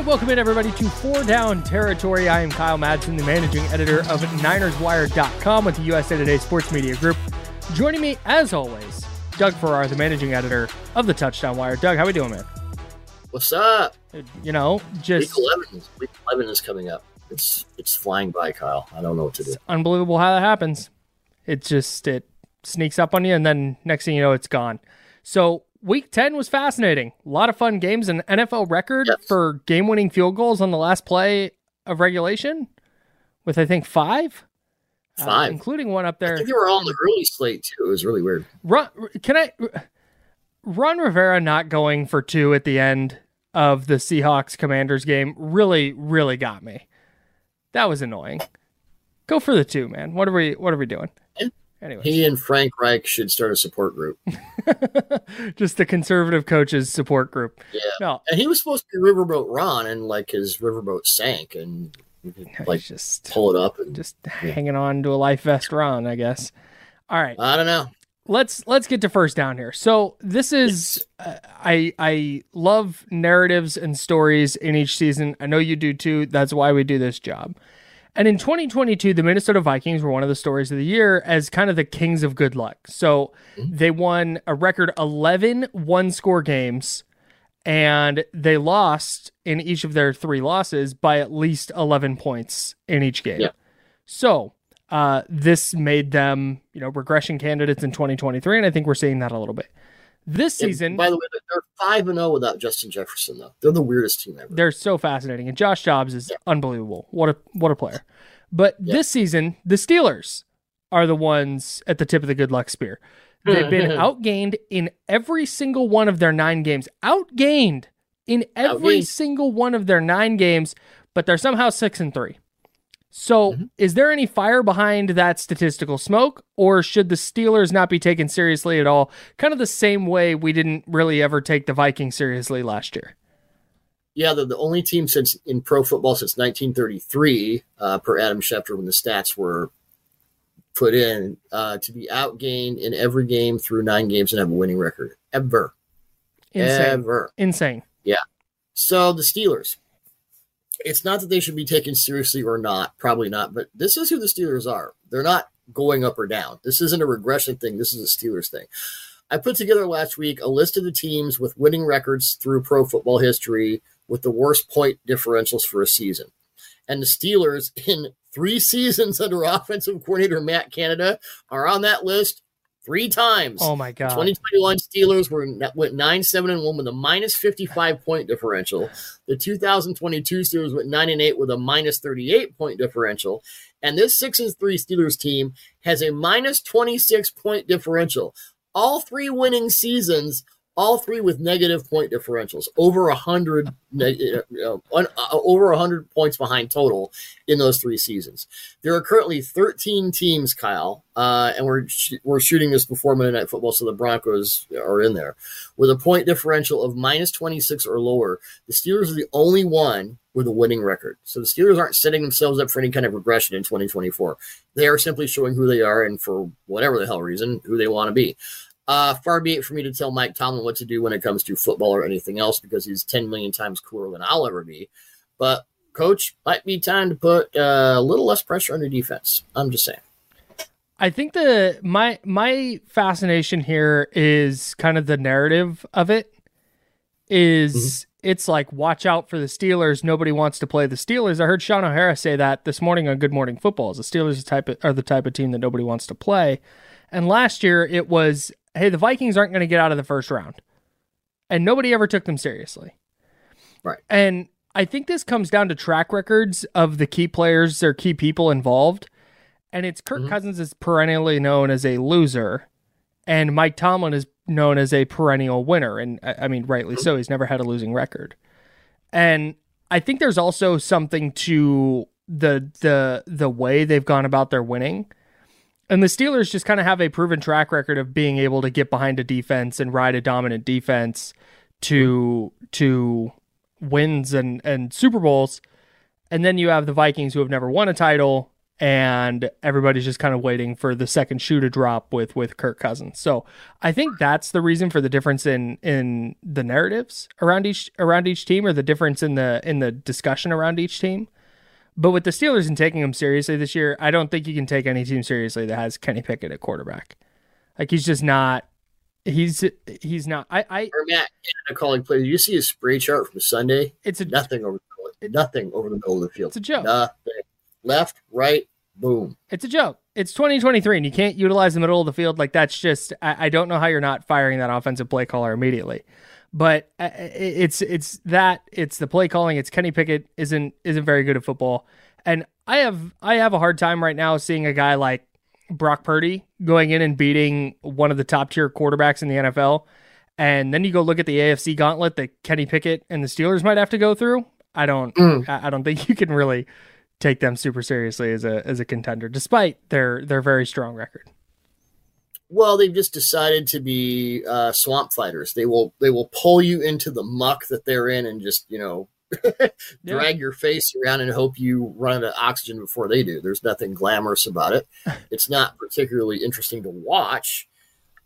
Hey, welcome in everybody to Four Down Territory. I am Kyle Madson, the managing editor of NinersWire.com with the USA Today Sports Media Group. Joining me, as always, Doug Farrar, the managing editor of the Touchdown Wire. Doug, how are we doing, man? What's up? You know, just week eleven. Week eleven is coming up. It's it's flying by, Kyle. I don't know what to do. unbelievable how that happens. It just it sneaks up on you, and then next thing you know, it's gone. So week ten was fascinating. A lot of fun games. An NFL record Yes. for game-winning field goals on the last play of regulation, with I think five, uh, Five. including one up there. I think they were all on the early slate too. It was really weird. Ron, can I? Ron Rivera not going for two at the end of the Seahawks Commanders game really, really got me. That was annoying. Go for the two, man. What are we? What are we doing? Yeah. Anyway, He and Frank Reich should start a support group. just the conservative coaches support group. Yeah. No, And he was supposed to be Riverboat Ron, and like his riverboat sank, and like just pull it up. And just hanging on to a life vest, Ron. I guess. All right. I don't know. let's let's get to first down here. So this is uh, I I love narratives and stories in each season. I know you do too. That's why we do this job. And in 2022, the Minnesota Vikings were one of the stories of the year as kind of the kings of good luck. So they won a record 11 one score games and they lost in each of their three losses by at least 11 points in each game. Yeah. So uh, this made them, you know, regression candidates in 2023, and I think we're seeing that a little bit. This And season, by the way, they're five and zero without Justin Jefferson. Though they're the weirdest team ever. they're so fascinating, and Josh Dobbs is unbelievable. What a what a player! But Yeah. this season, the Steelers are the ones at the tip of the good luck spear. They've been outgained in every single one of their nine games. Outgained in every Outgained. single one of their nine games, but they're somehow six and three. So, is there any fire behind that statistical smoke, or should the Steelers not be taken seriously at all? Kind of the same way we didn't really ever take the Vikings seriously last year. Yeah, they're the only team since in pro football since 1933, uh, per Adam Schefter, when the stats were put in, uh, to be outgained in every game through nine games and have a winning record ever, Insane. ever. Insane. Yeah. So the Steelers, it's not that they should be taken seriously or not, probably not, but this is who the Steelers are. They're not going up or down. This isn't a regression thing. This is a Steelers thing. I put together last week a list of the teams with winning records through pro football history with the worst point differentials for a season. And the Steelers, in three seasons under offensive coordinator Matt Canada, are on that list three times. Oh my god. 2021 Steelers were went 9 7 and 1 with a minus 55 point differential. The 2022 Steelers went 9 and 8 with a minus 38 point differential. And this 6 and 3 Steelers team has a minus 26 point differential. All three winning seasons, all three with negative point differentials, over 100 neg- uh, uh, un- uh, over 100 points behind total in those three seasons. There are currently 13 teams, Kyle, uh, and we're sh- we're shooting this before Monday Night Football, so the Broncos are in there with a point differential of minus 26 or lower. The Steelers are the only one with a winning record. So the Steelers aren't setting themselves up for any kind of regression in 2024. They are simply showing who they are and for whatever the hell reason who they want to be. Uh, far be it for me to tell Mike Tomlin what to do when it comes to football or anything else because he's 10 million times cooler than I'll ever be. But coach, might be time to put uh, a little less pressure on your defense. I'm just saying. I think the my my fascination here is kind of the narrative of it is it's like watch out for the Steelers. Nobody wants to play the Steelers. I heard Shaun O'Hara say that this morning on Good Morning Football. Is The Steelers are, type of, are the type of team that nobody wants to play. And last year it was, hey, the Vikings aren't going to get out of the first round, and nobody ever took them seriously. Right. And I think this comes down to track records of the key players or key people involved. And it's Kirk mm-hmm. Cousins is perennially known as a loser. And Mike Tomlin is known as a perennial winner. And I I mean, rightly so. He's never had a losing record. And I think there's also something to the the the way they've gone about their winning. And the Steelers just kind of have a proven track record of being able to get behind a defense and ride a dominant defense to to wins and and Super Bowls. And then you have the Vikings who have never won a title and everybody's just kind of waiting for the second shoe to drop with with Kirk Cousins. So, I think that's the reason for the difference in in the narratives around each around each team or the difference in the in the discussion around each team. But with the Steelers and taking them seriously this year, I don't think you can take any team seriously that has Kenny Pickett at quarterback. Like he's just not. He's he's not. I I Or Matt, a calling play. Did you see his spray chart from Sunday? it's a Nothing over the nothing over the middle of the field. it's a joke. Nothing. Left, right, boom. It's a joke. It's 2023, and you can't utilize the middle of the field like that's just. I, I don't know how you're not firing that offensive play caller immediately, but uh, it's it's that it's the play calling. It's Kenny Pickett isn't isn't very good at football, and I have I have a hard time right now seeing a guy like Brock Purdy going in and beating one of the top tier quarterbacks in the NFL, and then you go look at the AFC gauntlet that Kenny Pickett and the Steelers might have to go through. I don't Mm. I I don't think you can really take them super seriously as a as a contender, despite their their very strong record. Well, they've just decided to be uh, swamp fighters. They will they will pull you into the muck that they're in and just you know drag your face around and hope you run out of oxygen before they do. There's nothing glamorous about it. It's not particularly interesting to watch.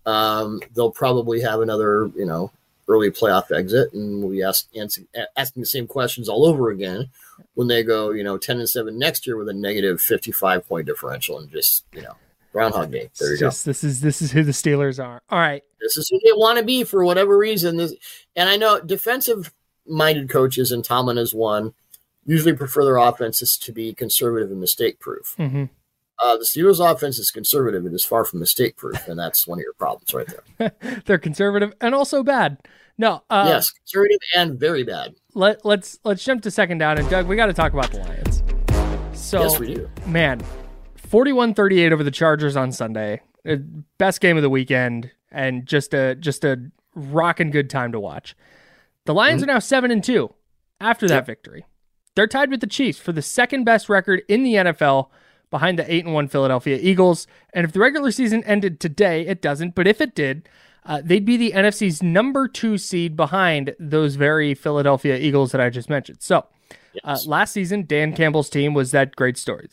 Um, they'll probably have another you know early playoff exit, and we'll be ask, ans- asking the same questions all over again when they go you know ten and seven next year with a negative fifty five point differential and just you know Groundhog Day. There you It's go. This is this is who the Steelers are. All right. This is who they want to be for whatever reason. This, and I know defensive minded coaches, and Tomlin is one, usually prefer their offenses to be conservative and mistake proof. hmm Uh, the Steelers' offense is conservative. It is far from mistake proof, and that's one of your problems right there. They're conservative and also bad. No. Uh, yes, conservative and very bad. Let let's let's jump to second down and Doug, we got to talk about the Lions. So yes, we do. man, 41-38 over the Chargers on Sunday. Uh, Best game of the weekend and just a just a rocking good time to watch. The Lions are now 7 and 2 after that Yep. victory. They're tied with the Chiefs for the second best record in the NFL behind the 8 and 1 Philadelphia Eagles. And if the regular season ended today, it doesn't, but if it did, uh, they'd be the NFC's number 2 seed behind those very Philadelphia Eagles that I just mentioned. So, uh, last season, Dan Campbell's team was that great story.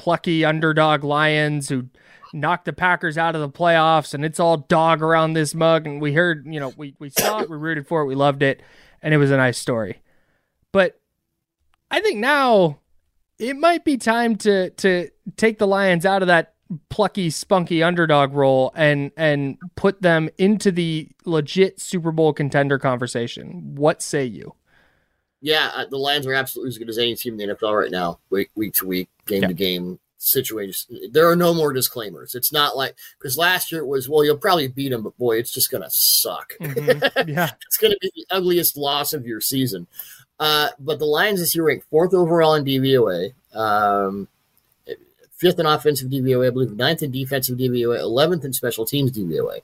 Plucky underdog Lions who knocked the Packers out of the playoffs, and it's all dog around this mug. And we heard, you know, we, we saw it, we rooted for it, we loved it, and it was a nice story. But I think now it might be time to to take the Lions out of that plucky, spunky underdog role and and put them into the legit Super Bowl contender conversation. What say you? Yeah, uh, the Lions are absolutely as good as any team in the NFL right now, week week to week, game Yeah. to game situations. There are no more disclaimers. It's not like because last year it was well, you'll probably beat them, but boy, it's just gonna suck. Mhm. Yeah. it's going to be the ugliest loss of your season. Uh, but the Lions this year ranked fourth overall in DVOA, um, fifth in offensive DVOA, I believe, ninth in defensive DVOA, eleventh in special teams DVOA.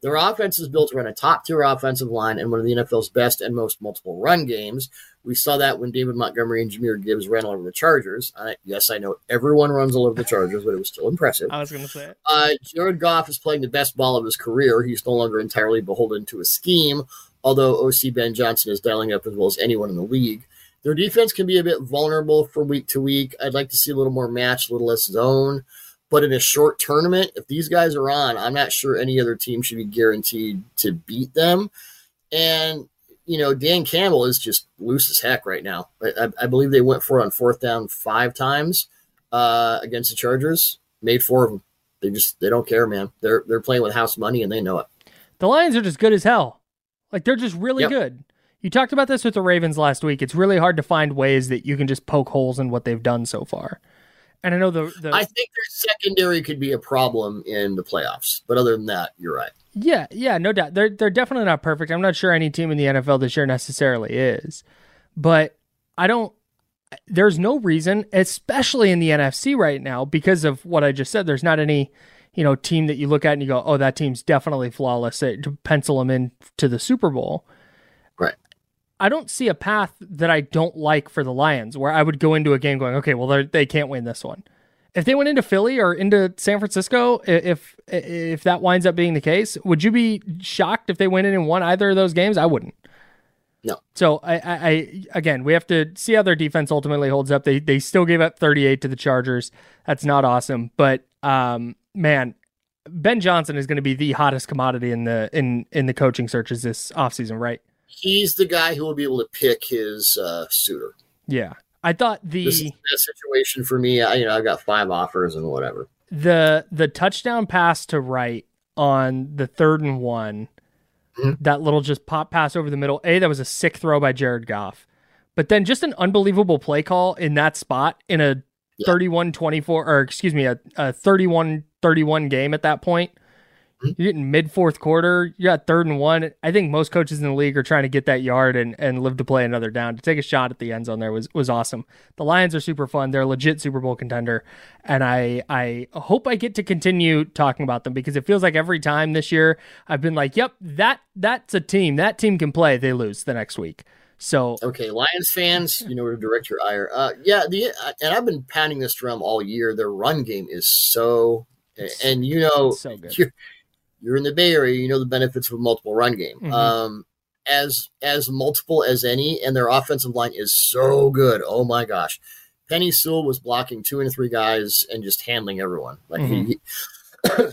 Their offense is built around a top tier offensive line and one of the NFL's best and most multiple run games. We saw that when David Montgomery and Jahmyr Gibbs ran all over the Chargers. I, yes, I know everyone runs all over the Chargers, but it was still impressive. I was going to say it. Uh, Jared Goff is playing the best ball of his career. He's no longer entirely beholden to a scheme, although OC Ben Johnson is dialing up as well as anyone in the league. Their defense can be a bit vulnerable from week to week. I'd like to see a little more match, a little less zone. But in a short tournament, if these guys are on, I'm not sure any other team should be guaranteed to beat them. And, you know, Dan Campbell is just loose as heck right now. I, I, I believe they went for it on fourth down five times uh, against the Chargers, made four of them. They just they don't care, man. They're they're playing with house money and they know it. The Lions are just good as hell. Like they're just really Yep. good. You talked about this with the Ravens last week. It's really hard to find ways that you can just poke holes in what they've done so far. And I know the, the I think their secondary could be a problem in the playoffs, but other than that, you're right. Yeah, yeah, no doubt. They're they're definitely not perfect. I'm not sure any team in the NFL this year necessarily is. But I don't there's no reason, especially in the NFC right now, because of what I just said, there's not any you know, team that you look at and you go, oh, that team's definitely flawless to pencil them in to the Super Bowl. Right. I don't see a path that I don't like for the Lions where I would go into a game going, okay, well, they can't win this one. If they went into Philly or into San Francisco, if if that winds up being the case, would you be shocked if they went in and won either of those games? I wouldn't. No. So I, I, I, again, we have to see how their defense ultimately holds up. They they still gave up 38 to the Chargers. That's not awesome, but um, man, Ben Johnson is going to be the hottest commodity in the in in the coaching searches this offseason, right? He's the guy who will be able to pick his uh, suitor. Yeah, I thought the this is the situation for me. I, you know, I've got five offers and whatever. The the touchdown pass to right on the third and one Mm-hmm. That little just pop pass over the middle. A, that was a sick throw by Jared Goff. But then just an unbelievable play call in that spot in a 31 24, or excuse me, a 31 31 game at that point. You're getting mid fourth quarter. You got third and one. I think most coaches in the league are trying to get that yard and, and live to play another down. To take a shot at the end zone there was was awesome. The Lions are super fun. They're a legit Super Bowl contender, and I I hope I get to continue talking about them because it feels like every time this year I've been like, yep, that that's a team. That team can play. They lose the next week. So okay, Lions fans, you know where to direct your ire. Uh, yeah, the and I've been pounding this drum all year. Their run game is so, and you know, so good you're in the Bay Area, you know the benefits of a multiple run game. Mm-hmm. Um, as as multiple as any, and their offensive line is so good. Oh my gosh, Penei Sewell was blocking two and three guys and just handling everyone. Like mm-hmm. he,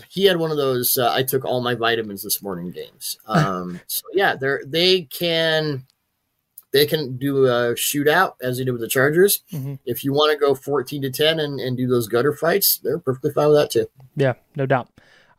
he had one of those. Uh, I took all my vitamins this morning games. Um, so yeah, they they can they can do a shootout as they did with the Chargers. Mm-hmm. If you want to go fourteen to ten and, and do those gutter fights, they're perfectly fine with that too. Yeah, no doubt.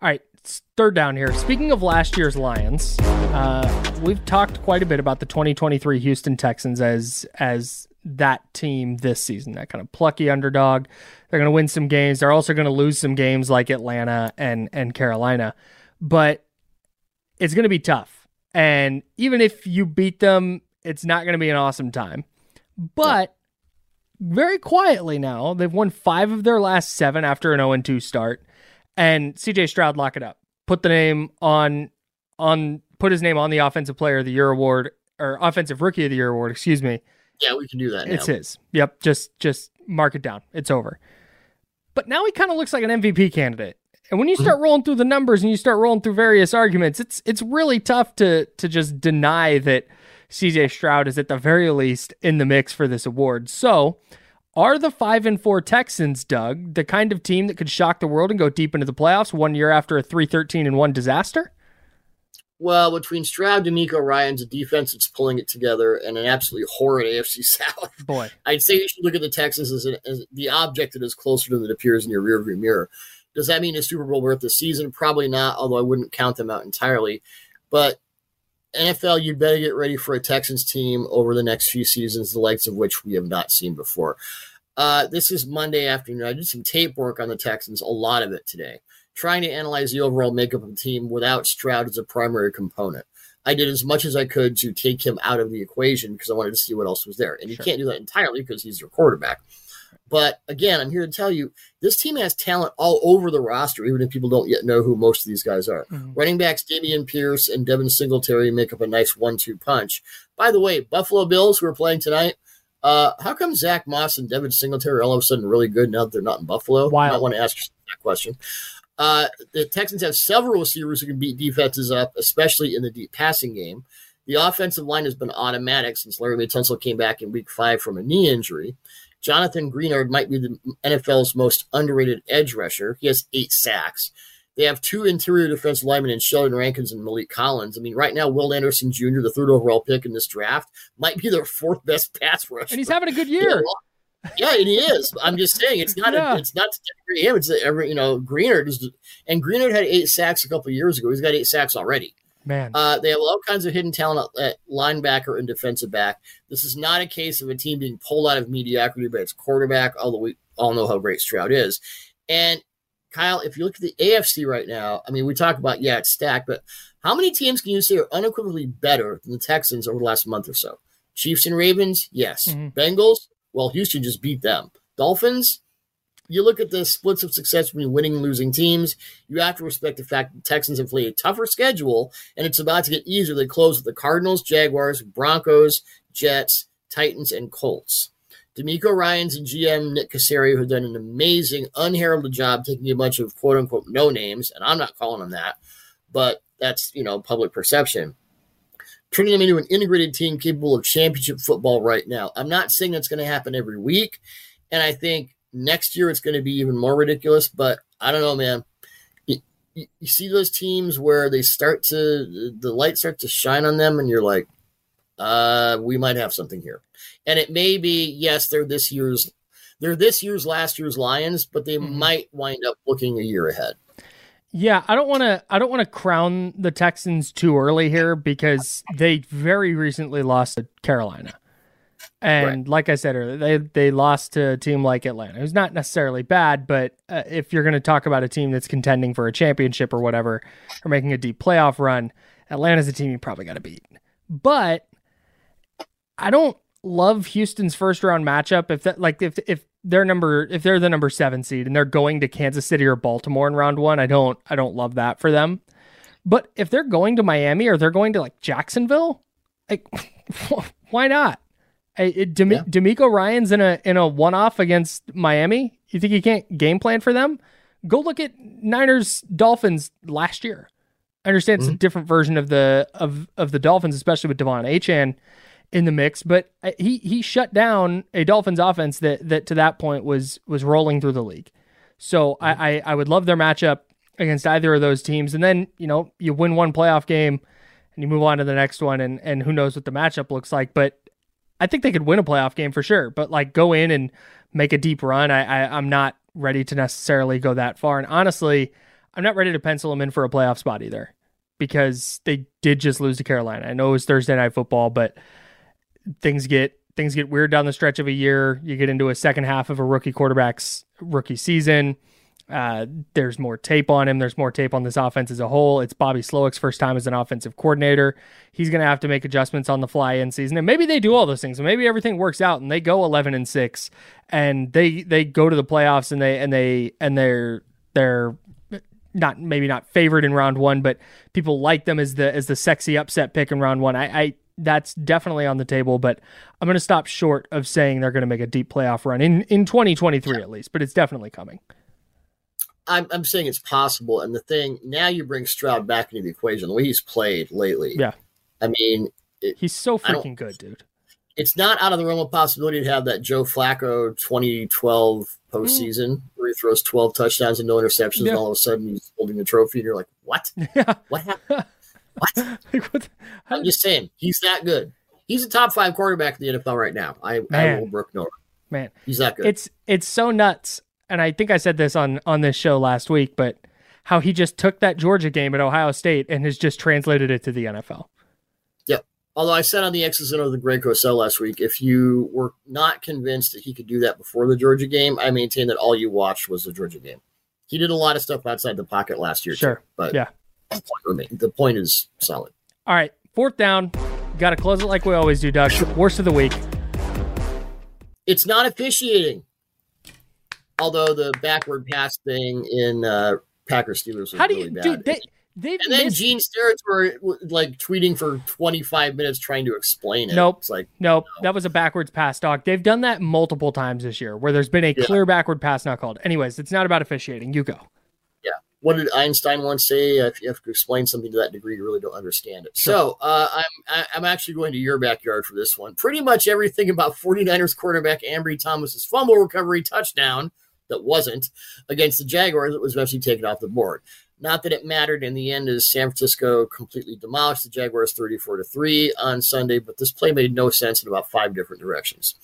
All right, third down here. Speaking of last year's Lions, uh, we've talked quite a bit about the 2023 Houston Texans as as that team this season, that kind of plucky underdog. They're going to win some games. They're also going to lose some games like Atlanta and and Carolina, but it's going to be tough. And even if you beat them, it's not going to be an awesome time. But very quietly now, they've won five of their last seven after an 0 2 start and CJ Stroud lock it up. Put the name on on put his name on the offensive player of the year award or offensive rookie of the year award, excuse me. Yeah, we can do that. Now. It's his. Yep, just just mark it down. It's over. But now he kind of looks like an MVP candidate. And when you start mm-hmm. rolling through the numbers and you start rolling through various arguments, it's it's really tough to to just deny that CJ Stroud is at the very least in the mix for this award. So, are the five and four Texans, Doug, the kind of team that could shock the world and go deep into the playoffs one year after a three thirteen and one disaster? Well, between Stroud, DeMeco Ryans, a defense that's pulling it together, and an absolutely horrid AFC South. Boy, I'd say you should look at the Texans as, an, as the object that is closer than it appears in your rearview mirror. Does that mean a Super Bowl worth this season? Probably not, although I wouldn't count them out entirely. But NFL, you'd better get ready for a Texans team over the next few seasons, the likes of which we have not seen before. Uh, this is Monday afternoon. I did some tape work on the Texans, a lot of it today, trying to analyze the overall makeup of the team without Stroud as a primary component. I did as much as I could to take him out of the equation because I wanted to see what else was there. And you can't do that entirely because he's your quarterback. But again, I'm here to tell you this team has talent all over the roster, even if people don't yet know who most of these guys are. Mm-hmm. Running backs Dameon Pierce and Devin Singletary make up a nice one two punch. By the way, Buffalo Bills, who are playing tonight, uh, how come Zach Moss and Devin Singletary are all of a sudden really good now that they're not in Buffalo? Why? I want to ask that question. Uh, the Texans have several receivers who can beat defenses up, especially in the deep passing game. The offensive line has been automatic since Laremy Tunsil came back in week five from a knee injury. Jonathan Greenard might be the NFL's most underrated edge rusher. He has eight sacks. They have two interior defensive linemen in Sheldon Rankins and Maliek Collins. I mean, right now, Will Anderson Jr., the third overall pick in this draft, might be their fourth best pass rusher. And he's having a good year. Yeah, and he is. I'm just saying, it's not. Yeah. A, it's not to degree him. It's every you know Greenard is, and Greenard had eight sacks a couple years ago. He's got eight sacks already. Man, uh, they have all kinds of hidden talent at linebacker and defensive back. This is not a case of a team being pulled out of mediocrity by its quarterback, although we all know how great Stroud is. And Kyle, if you look at the AFC right now, I mean, we talk about yeah, it's stacked, but how many teams can you say are unequivocally better than the Texans over the last month or so? Chiefs and Ravens, yes. Mm-hmm. Bengals, well, Houston just beat them. Dolphins, you look at the splits of success between winning and losing teams, you have to respect the fact that Texans have played a tougher schedule, and it's about to get easier. They close with the Cardinals, Jaguars, Broncos, Jets, Titans, and Colts. DeMeco Ryans and GM Nick Caserio have done an amazing, unheralded job taking a bunch of quote unquote no names, and I'm not calling them that, but that's you know public perception. Turning them into an integrated team capable of championship football right now. I'm not saying that's going to happen every week, and I think next year it's going to be even more ridiculous. But I don't know, man. You, you, you see those teams where they start to the light starts to shine on them, and you're like, uh, we might have something here. And it may be, yes, they're this year's they're this year's last year's Lions, but they mm-hmm. might wind up looking a year ahead. Yeah, I don't want to. I don't want to crown the Texans too early here because they very recently lost to Carolina, and right. like I said earlier, they they lost to a team like Atlanta, who's not necessarily bad, but uh, if you're going to talk about a team that's contending for a championship or whatever, or making a deep playoff run, Atlanta's a team you probably got to beat. But I don't love Houston's first round matchup. If that like if if they're number if they're the number seven seed and they're going to Kansas City or Baltimore in round one, I don't I don't love that for them. But if they're going to Miami or they're going to like Jacksonville, like why not? Dem- yeah. DeMeco Ryans in a in a one off against Miami. You think he can't game plan for them? Go look at Niners Dolphins last year. I understand it's mm-hmm. a different version of the of of the Dolphins, especially with De'Von Achane in the mix, but uh, he he shut down a Dolphins offense that that to that point was was rolling through the league. So mm-hmm. I, I, I would love their matchup against either of those teams, and then you know you win one playoff game and you move on to the next one, and and who knows what the matchup looks like. But I think they could win a playoff game for sure. But like go in and make a deep run, I, I I'm not ready to necessarily go that far. And honestly, I'm not ready to pencil them in for a playoff spot either because they did just lose to Carolina. I know it was Thursday night football, but things get things get weird down the stretch of a year. You get into a second half of a rookie quarterback's rookie season. Uh, there's more tape on him. There's more tape on this offense as a whole. It's Bobby Slowik's first time as an offensive coordinator. He's going to have to make adjustments on the fly in season, and maybe they do all those things. And maybe everything works out, and they go 11 and six, and they they go to the playoffs, and they and they and they're they're not maybe not favored in round one, but people like them as the as the sexy upset pick in round one. I, I that's definitely on the table, but I'm going to stop short of saying they're going to make a deep playoff run in, in 2023 at least, but it's definitely coming. I'm, I'm saying it's possible. And the thing, now you bring Stroud back into the equation, the way he's played lately. Yeah. I mean, it, he's so freaking good, dude. It's not out of the realm of possibility to have that Joe Flacco 2012 postseason mm. where he throws 12 touchdowns and no interceptions, yeah. and all of a sudden he's holding the trophy, and you're like, what? Yeah. What happened? What? what I'm just saying, he's that good. He's a top five quarterback in the NFL right now. I, Man. I will brook no. Man, he's that good. It's it's so nuts, and I think I said this on on this show last week, but how he just took that Georgia game at Ohio State and has just translated it to the NFL. Yeah. Although I said on the X's and O's of the Greg Cosell last week, if you were not convinced that he could do that before the Georgia game, I maintain that all you watched was the Georgia game. He did a lot of stuff outside the pocket last year, sure, too, but yeah, the point is solid. All right, fourth down. Got to close it like we always do, Doug. Worst of the week. It's not officiating. Although the backward pass thing in uh, Packers Steelers was How do you, really dude? They, and then Gene Steratore like tweeting for 25 minutes trying to explain it. Nope. It's like nope. No. That was a backwards pass, dog. They've done that multiple times this year where there's been a yeah. clear backward pass not called. Anyways, it's not about officiating. You go Yeah. what did Einstein once say? If you have to explain something to that degree, you really don't understand it. Sure. So uh, I'm I'm actually going to your backyard for this one. Pretty much everything about 49ers quarterback Ambry Thomas's fumble recovery touchdown that wasn't against the Jaguars that was eventually taken off the board. Not that it mattered in the end, as San Francisco completely demolished the Jaguars 34 to three on Sunday. But this play made no sense in about five different directions.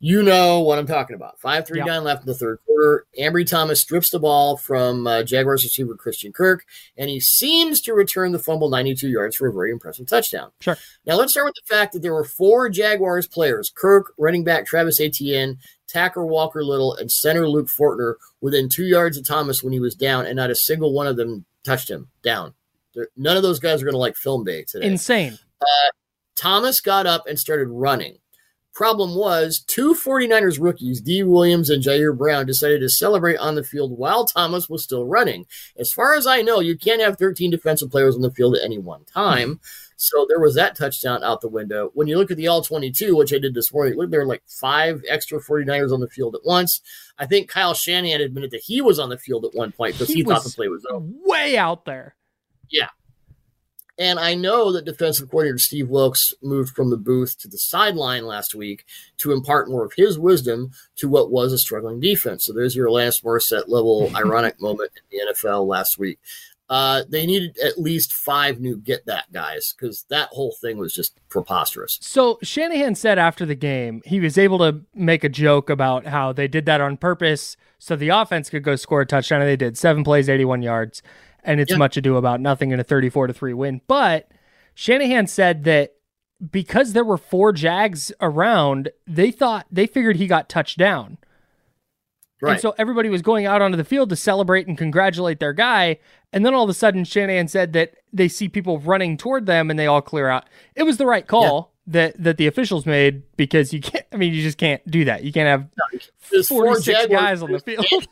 You know what I'm talking about. Five three yep. nine left in the third quarter. Ambry Thomas strips the ball from uh, Jaguars receiver Christian Kirk, and he seems to return the fumble 92 yards for a very impressive touchdown. Sure. Now let's start with the fact that there were four Jaguars players: Kirk, running back Travis Etienne, tackle Walker Little, and center Luke Fortner within two yards of Thomas when he was down, and not a single one of them touched him down. none of those guys are going to like film day today. Insane. Uh, Thomas got up and started running. Problem was, two 49ers rookies, D. Williams and Ji'Ayir Brown, decided to celebrate on the field while Thomas was still running. As far as I know, you can't have 13 defensive players on the field at any one time. Hmm. So there was that touchdown out the window. When you look at the all 22, which I did this morning, look, there were like five extra 49ers on the field at once. I think Kyle Shanahan admitted that he was on the field at one point because he, He thought the play was over. Way out there. And I know that defensive coordinator Steve Wilks moved from the booth to the sideline last week to impart more of his wisdom to what was a struggling defense. So there's your Alanis Morissette level ironic moment in the NFL last week. Uh, they needed at least five new get that guys because that whole thing was just preposterous. So Shanahan said after the game, he was able to make a joke about how they did that on purpose so the offense could go score a touchdown. And they did seven plays, 81 yards, and it's Yeah. much ado about nothing in a 34 to 3 win. But Shanahan said that because there were four Jags around, they thought they figured he got touched down. Right. And so everybody was going out onto the field to celebrate and congratulate their guy. And then all of a sudden, Shanahan said that they see people running toward them and they all clear out. It was the right call that, that the officials made because you can't, I mean, you just can't do that. You can't have There's four 46 Jaguars guys on the field. looking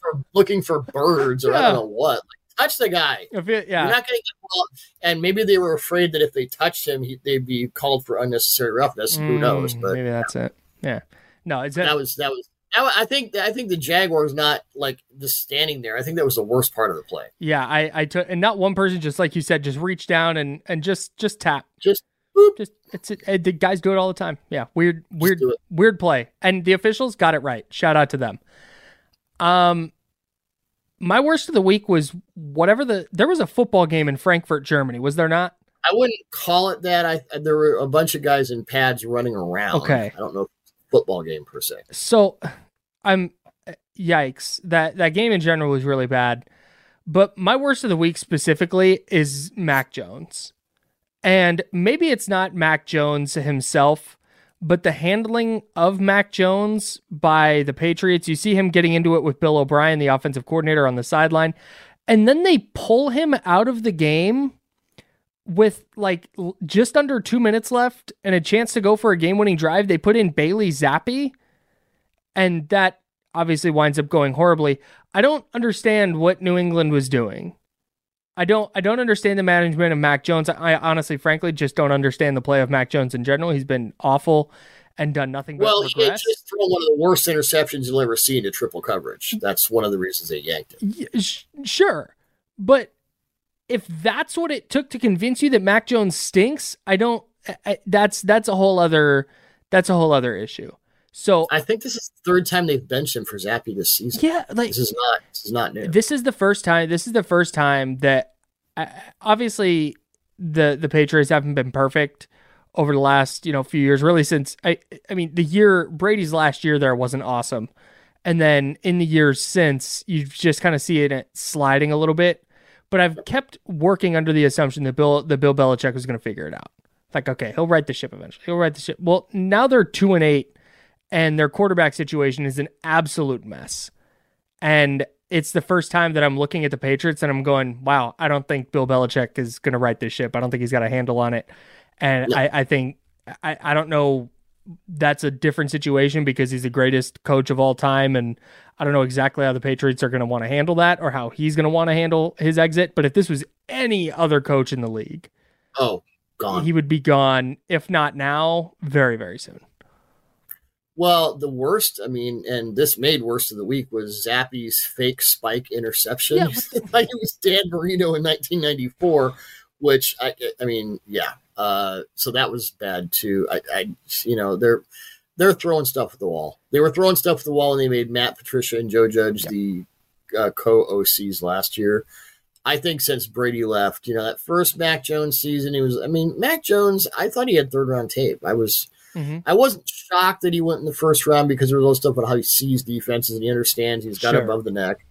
for, looking for birds or I don't know what. Like, touch the guy. If it- You're yeah. not going to get called. And maybe they were afraid that if they touched him, he, they'd be called for unnecessary roughness. Who knows? Mm, But maybe that's it. Yeah. No, it's that was that was. I think I think the Jaguars not like just standing there. I think that was the worst part of the play. yeah. I, I took, and not one person, just like you said, just reach down and, and just, just tap. Just boop. Just it's it, it- the guys do it all the time. Yeah, weird, weird, weird play, and the officials got it right. Shout out to them. Um, my worst of the week was whatever the there was a football game in Frankfurt, Germany. Was there not? I wouldn't call it that. I there were a bunch of guys in pads running around. Okay. I don't know if it's a football game per se. So, I'm yikes. That that game in general was really bad. But my worst of the week specifically is Mac Jones. And maybe it's not Mac Jones himself, but the handling of Mac Jones by the Patriots. You see him getting into it with Bill O'Brien, the offensive coordinator, on the sideline. And then they pull him out of the game with like just under two minutes left and a chance to go for a game winning drive. They put in Bailey Zappe, and that obviously winds up going horribly. I don't understand what New England was doing. I don't I don't understand the management of Mac Jones. I honestly, frankly, just don't understand the play of Mac Jones in general. He's been awful and done nothing but Well, he just thrown one of the worst interceptions you'll ever see into triple coverage. Mm. That's one of the reasons they yanked it. Y- sh- sure, but if that's what it took to convince you that Mac Jones stinks, I don't. I, I- that's that's a whole other that's a whole other issue. So I think this is the third time they've benched him for Zappe this season. yeah, like This is not this is not new. this is the first time. This is the first time that uh, obviously the the Patriots haven't been perfect over the last you know few years. Really, since I I mean the year Brady's last year there wasn't awesome, and then in the years since you just kind of see it sliding a little bit. But I've kept working under the assumption that Bill that Bill Belichick was going to figure it out. Like okay, he'll right the ship eventually. He'll right the ship. Well, now they're two and eight, and their quarterback situation is an absolute mess. And it's the first time that I'm looking at the Patriots and I'm going, wow, I don't think Bill Belichick is going to right this ship. I don't think he's got a handle on it. And. I, I think, I, I don't know, that's a different situation because he's the greatest coach of all time. And I don't know exactly how the Patriots are going to want to handle that or how he's going to want to handle his exit. But if this was any other coach in the league, oh, gone. he would be gone, if not now, very, very soon. Well, the worst, I mean, and this made worst of the week was Zappe's fake spike interception. Yeah, like it was Dan Marino in 1994, which I, I mean, yeah. Uh, so that was bad too. I, I, you know, they're they're throwing stuff at the wall. They were throwing stuff at the wall, and they made Matt Patricia and Joe Judge Yeah. the uh, co OCs last year. I think since Brady left, you know, that first Mac Jones season, he was. I mean, Mac Jones. I thought he had third round tape. I was. Mhm. I wasn't shocked that he went in the first round because there was all this stuff about how he sees defenses and he understands he's got Sure. above the neck.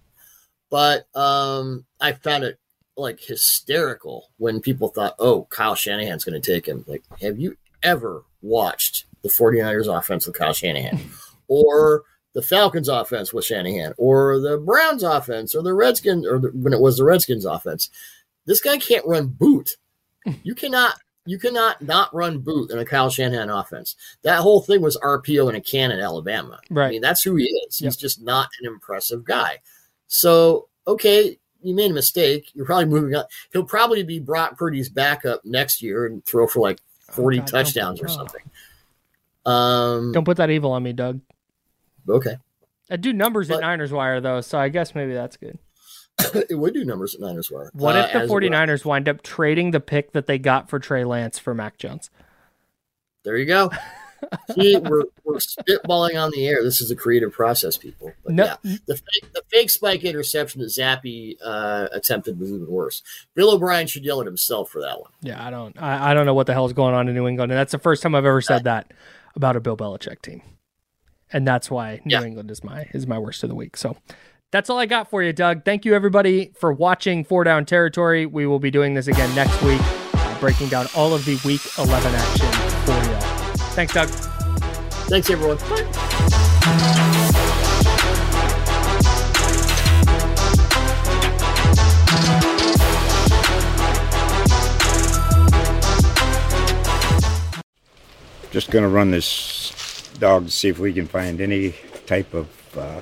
But um, I found it like hysterical when people thought, oh, Kyle Shanahan's going to take him. Like, have you ever watched the 49ers offense with Kyle Shanahan or the Falcons offense with Shanahan or the Browns offense or the Redskins or the, when it was the Redskins offense? This guy can't run boot. You cannot you cannot not run boot in a Kyle Shanahan offense. That whole thing was RPO in a can in Alabama. Right. I mean, that's who he is. Yep. He's just not an impressive guy. So, okay, you made a mistake. You're probably moving on. He'll probably be Brock Purdy's backup next year and throw for like 40 Oh, God, touchdowns or something. Um, Don't put that evil on me, Doug. okay. I do numbers at Niners Wire though, so I guess maybe that's good. it would do numbers at Niners Wire. What Uh, if the as well. 49ers wind up trading the pick that they got for Trey Lance for Mac Jones? There you go. See, we're, we're spitballing on the air. This is a creative process, people. But No, yeah, the fake, the fake spike interception that Zappe uh, attempted was even worse. Bill O'Brien should yell at himself for that one. Yeah, I don't I, I don't know what the hell is going on in New England. And that's the first time I've ever said that about a Bill Belichick team. And that's why New Yeah. England is my is my worst of the week. So that's all I got for you, Doug. Thank you everybody for watching Four Down Territory. We will be doing this again next week, uh, breaking down all of the week 11 action for you. Thanks, Doug. Thanks, everyone. Just gonna run this dog to see if we can find any type of uh,